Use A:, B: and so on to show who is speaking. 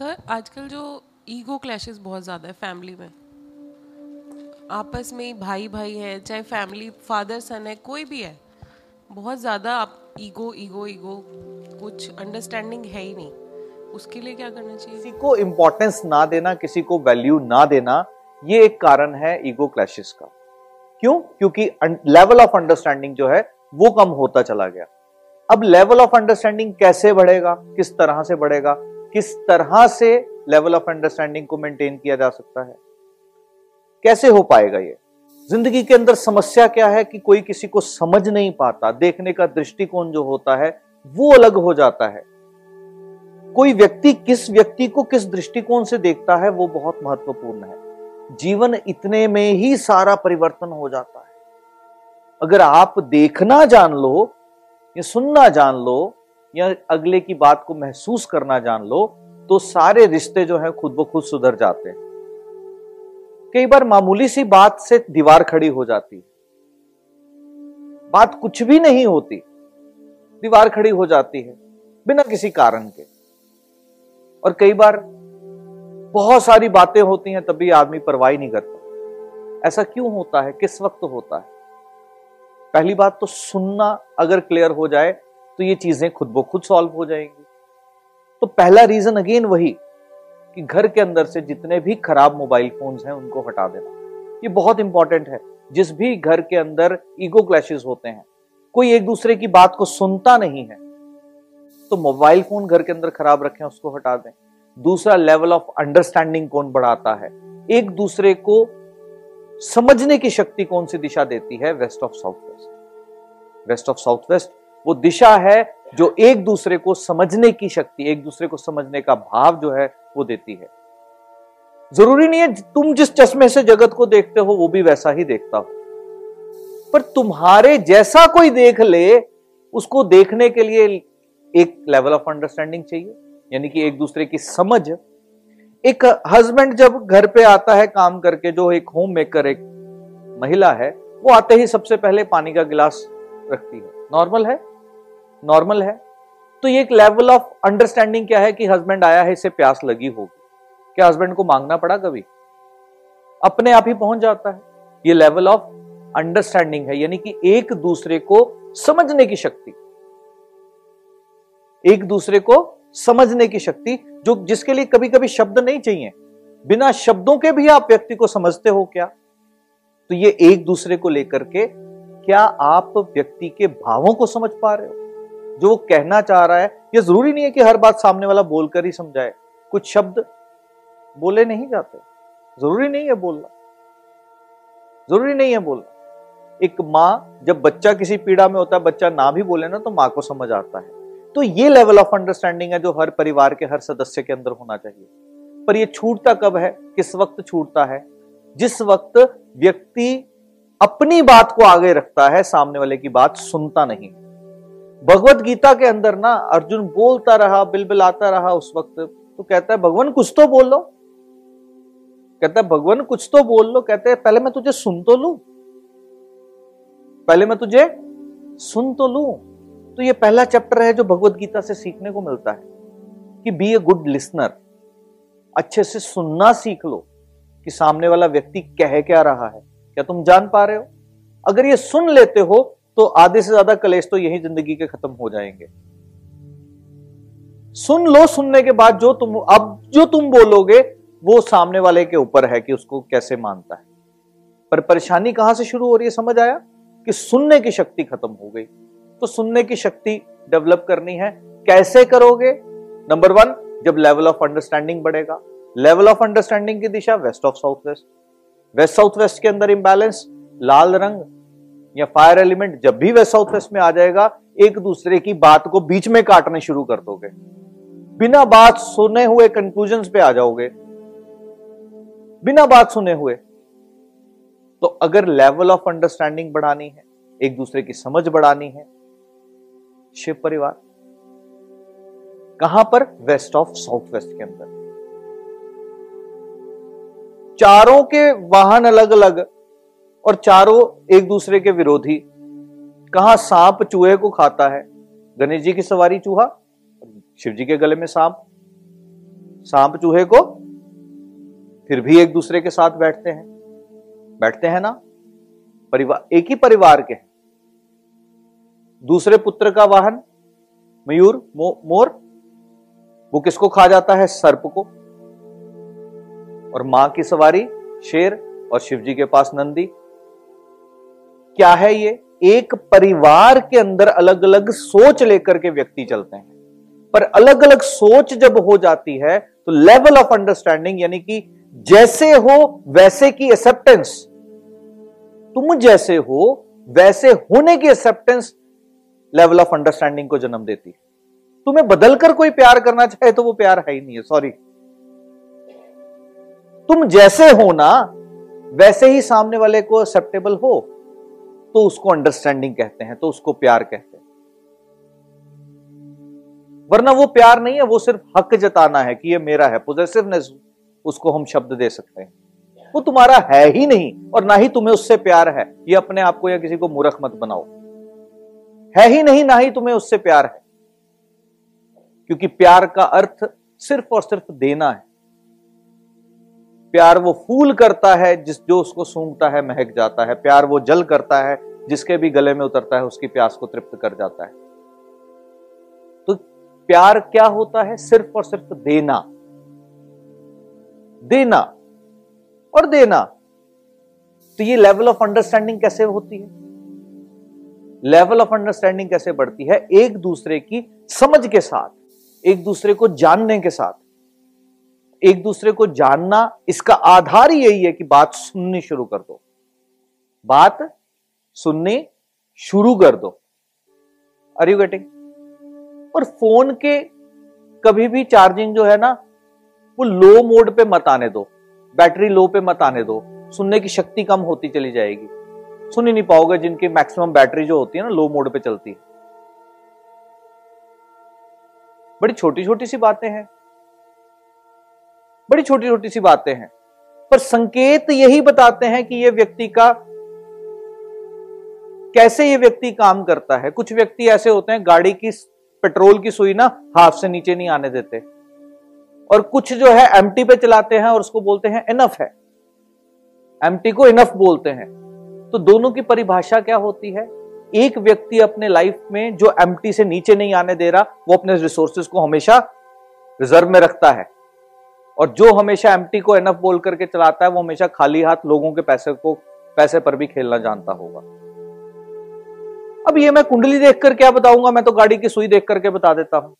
A: Sir, आजकल जो ego clashes बहुत ज़्यादा है फैमिली में। आपस में ही भाई भाई है, चाहे फैमिली फादर सन है, कोई भी है, बहुत ज़्यादा आप ईगो ईगो ईगो कुछ अंडरस्टैंडिंग है ही नहीं। उसके लिए क्या करना चाहिए?
B: किसी को इंपॉर्टेंस ना देना, किसी को वैल्यू ना देना, ये एक कारण है ईगो क्लैशेस का। क्यों? क्योंकि लेवल ऑफ़ अंडरस्टैंडिंग जो है, वो कम होता चला गया। अब लेवल ऑफ़ अंडरस्टैंडिंग कैसे बढ़ेगा? किस तरह से बढ़ेगा? किस तरह से लेवल ऑफ़ अंडरस्टैंडिंग को मेंटेन किया जा सकता है? कैसे हो पाएगा ये? ज़िंदगी के अंदर समस्या क्या है कि कोई किसी को समझ नहीं पाता? देखने का दृष्टिकोण जो होता है, वो अलग हो जाता है। कोई व्यक्ति किस व्यक्ति को किस दृष्टिकोण से देखता है, वो बहुत महत्वपूर्ण है। जीवन इतने में ही सारा परिवर्तन हो जाता है। अगर आप देखना जान लो, या सुनना जान लो या अगले की बात को महसूस करना जान लो तो सारे रिश्ते जो हैं खुद ब खुद सुधर जाते हैं। कई बार मामूली सी बात से दीवार खड़ी हो जाती बात कुछ भी नहीं होती, दीवार खड़ी हो जाती है, बिना किसी कारण के। और कई बार बहुत सारी बातें होती हैं तभी आदमी परवाही नहीं करता। ऐसा क्यों होता है? किस वक्त होता है? पहली बात तो सुनना अगर क्लियर हो जाए तो ये चीज़ें खुद ब खुद सॉल्व हो जाएँगी। तो पहला रीजन अगेन वही कि घर के अंदर से जितने भी खराब मोबाइल फोन्स हैं उनको हटा देना। ये बहुत इंपॉर्टेंट है। जिस भी घर के अंदर ईगो क्लैशेस होते हैं, कोई एक दूसरे की बात को सुनता नहीं है तो मोबाइल फ़ोन घर के अंदर खराब रखें, उसको हटा दें। दूसरा लेवल ऑफ़ अंडरस्टैंडिंग कौन बढ़ाता है? एक दूसरे को समझने की शक्ति कौन सी दिशा देती है? West of south west west of south west वो दिशा है जो एक दूसरे को समझने की शक्ति, एक दूसरे को समझने का भाव जो है, वो देती है। ज़रूरी नहीं है तुम जिस चश्मे से जगत को देखते हो, वो भी वैसा ही देखता हो। पर तुम्हारे जैसा कोई देख ले, उसको देखने के लिए एक लेवल ऑफ़ अंडरस्टैंडिंग चाहिए। यानी कि एक दूसरे की समझ। एक हस्बैंड जब घर पे आता है काम करके, जो एक होम मेकर एक महिला है, वो आते ही सबसे पहले पानी का गिलास रखती है। नॉर्मल है? नॉर्मल है तो ये एक लेवल ऑफ़ अंडरस्टैंडिंग क्या है कि हस्बैंड आया है, इसे प्यास लगी होगी। क्या हस्बैंड को मांगना पड़ा कभी? अपने आप ही पहुँच जाता है। ये लेवल ऑफ़ अंडरस्टैंडिंग है, यानी कि एक दूसरे को समझने की शक्ति। एक दूसरे को समझने की शक्ति, जो जिसके लिए कभी कभी शब्द नहीं चाहिए। बिना शब्दों के भी आप व्यक्ति को समझते हो क्या? तो ये एक दूसरे को लेकर के, क्या आप व्यक्ति के भावों को समझ पा रहे हो? जो वो कहना चाह रहा है, ये ज़रूरी नहीं है कि हर बात सामने वाला बोलकर ही समझाए। कुछ शब्द बोले नहीं जाते। ज़रूरी नहीं है बोलना। ज़रूरी नहीं है बोलना। एक माँ, जब बच्चा किसी पीड़ा में होता है, बच्चा ना भी बोले ना तो माँ को समझ आता है। तो ये लेवल ऑफ़ अंडरस्टैंडिंग है जो हर परिवार के, हर सदस्य के अंदर होना चाहिए। पर ये छूटता कब है? किस वक्त छूटता है? जिस वक्त व्यक्ति अपनी बात को आगे रखता है, सामने वाले की बात सुनता नहीं। भगवत गीता के अंदर ना अर्जुन बोलता रहा, बिलबिलाता रहा उस वक्त। तो कहता है, भगवान, कुछ तो बोल। लो कहता है, भगवान, कुछ तो बोल लो। कहते हैं, पहले मैं तुझे सुन तो लू? पहले मैं तुझे सुन तो लू? तो ये पहला चैप्टर है जो भगवत गीता से सीखने को मिलता है कि बी ए गुड लिसनर अच्छे से सुनना सीख लो कि सामने वाला व्यक्ति कह क्या रहा है। क्या तुम जान पा रहे हो? अगर ये सुन लेते हो तो आधे से ज़्यादा कलेश तो यही ज़िंदगी के खत्म हो जाएँगे। सुन लो सुनने के बाद जो तुम, अब जो तुम बोलोगे, वो सामने वाले के ऊपर है कि उसको कैसे मानता है। पर परेशानी कहाँ से शुरू हो रही है, समझ आया? कि सुनने की शक्ति खत्म हो गई। तो सुनने की शक्ति डेवलप करनी है। कैसे करोगे? नंबर वन जब लेवल ऑफ़ अंडरस्टैंडिंग बढ़ेगा। लेवल ऑफ़ अंडरस्टैंडिंग की दिशा west of south west west south west के अंदर इंबैलेंस लाल रंग या फायर एलिमेंट जब भी वेस्ट साउथ वेस्ट में आ जाएगा, एक दूसरे की बात को बीच में काटने शुरू कर दोगे। बिना बात सुने हुए कंक्लूजन पे आ जाओगे। बिना बात सुने हुए। तो अगर लेवल ऑफ़ अंडरस्टैंडिंग बढ़ानी है, एक दूसरे की समझ बढ़ानी है, शिव परिवार, कहाँ पर? वेस्ट ऑफ़ साउथ वेस्ट के अंदर। चारों के वाहन अलग अलग और चारों एक दूसरे के विरोधी। कहा सांप चूहे को खाता है? गणेश जी की सवारी चूहा शिव जी के गले में सांप। सांप चूहे को फिर भी एक दूसरे के साथ बैठते हैं। बैठते हैं ना? परिवार एक ही परिवार के दूसरे पुत्र का वाहन मयूर मो, मोर वो किसको खा जाता है? सर्प को। और माँ की सवारी शेर और शिवजी के पास नंदी। क्या है ये? एक परिवार के अंदर अलग अलग सोच लेकर के व्यक्ति चलते हैं। पर अलग अलग सोच जब हो जाती है तो लेवल ऑफ़ अंडरस्टैंडिंग यानी कि जैसे हो, वैसे की एक्सेप्टेंस तुम जैसे हो, वैसे होने की एक्सेप्टेंस लेवल ऑफ़ अंडरस्टैंडिंग को जन्म देती है। तुम्हें बदलकर कोई प्यार करना चाहे तो वो प्यार है ही नहीं है सॉरी तुम जैसे हो ना, वैसे ही सामने वाले को एक्सेप्टेबल हो। तो उसको अंडरस्टैंडिंग कहते हैं तो उसको प्यार कहते हैं। वरना वो प्यार नहीं है, वो सिर्फ़ हक जताना है कि ये मेरा है पोजेसिवनेस उसको हम शब्द दे सकते हैं। वो तुम्हारा है ही नहीं, और ना ही तुम्हें उससे प्यार है। ये अपने आप को या किसी को मूर्ख मत बनाओ। है ही नहीं, ना ही तुम्हें उससे प्यार है। क्योंकि प्यार का अर्थ सिर्फ़ और सिर्फ़ देना है। प्यार वो फूल करता है जिस, जो उसको सूंघता है, महक जाता है। प्यार वो जल करता है, जिसके भी गले में उतरता है, उसकी प्यास को तृप्त कर जाता है। तो प्यार क्या होता है? सिर्फ़ और सिर्फ़ देना। देना और देना। तो ये लेवल ऑफ़ अंडरस्टैंडिंग कैसे होती है? लेवल ऑफ़ अंडरस्टैंडिंग कैसे बढ़ती है? एक दूसरे की समझ के साथ, एक दूसरे को जानने के साथ। एक दूसरे को जानना, इसका आधार ही यही है कि बात सुननी शुरू कर दो। बात सुननी शुरू कर दो। आर यू गेटिंग और फ़ोन के कभी भी चार्जिंग जो है ना, वो लो मोड पे मत आने दो। बैटरी लो पे मत आने दो। सुनने की शक्ति कम होती चली जाएगी। सुन ही नहीं पाओगे जिनकी मैक्सिमम बैटरी जो होती है ना, लो मोड पे चलती है। बड़ी छोटी छोटी सी बातें हैं। बड़ी छोटी छोटी सी बातें हैं, पर संकेत यही बताते हैं कि यह व्यक्ति का कैसे ये व्यक्ति काम करता है। कुछ व्यक्ति ऐसे होते हैं, गाड़ी की पेट्रोल की सुई ना हाफ़ से नीचे नहीं आने देते। और कुछ जो है एमटी पे चलाते हैं और उसको बोलते हैं इनफ है। एमटी को इनफ बोलते हैं। तो दोनों की परिभाषा क्या होती है? एक व्यक्ति अपने लाइफ में जो एमटी से नीचे नहीं आने दे रहा, वो अपने रिसोर्सेज को हमेशा रिज़र्व में रखता है। और जो हमेशा एमटी को एनफ बोल करके चलाता है, वो हमेशा खाली हाथ लोगों के पैसे को, पैसे पर भी खेलना जानता होगा। अब ये मैं कुंडली देख कर क्या बताऊँगा? मैं तो गाड़ी की सुई देख करके बता देता हूँ।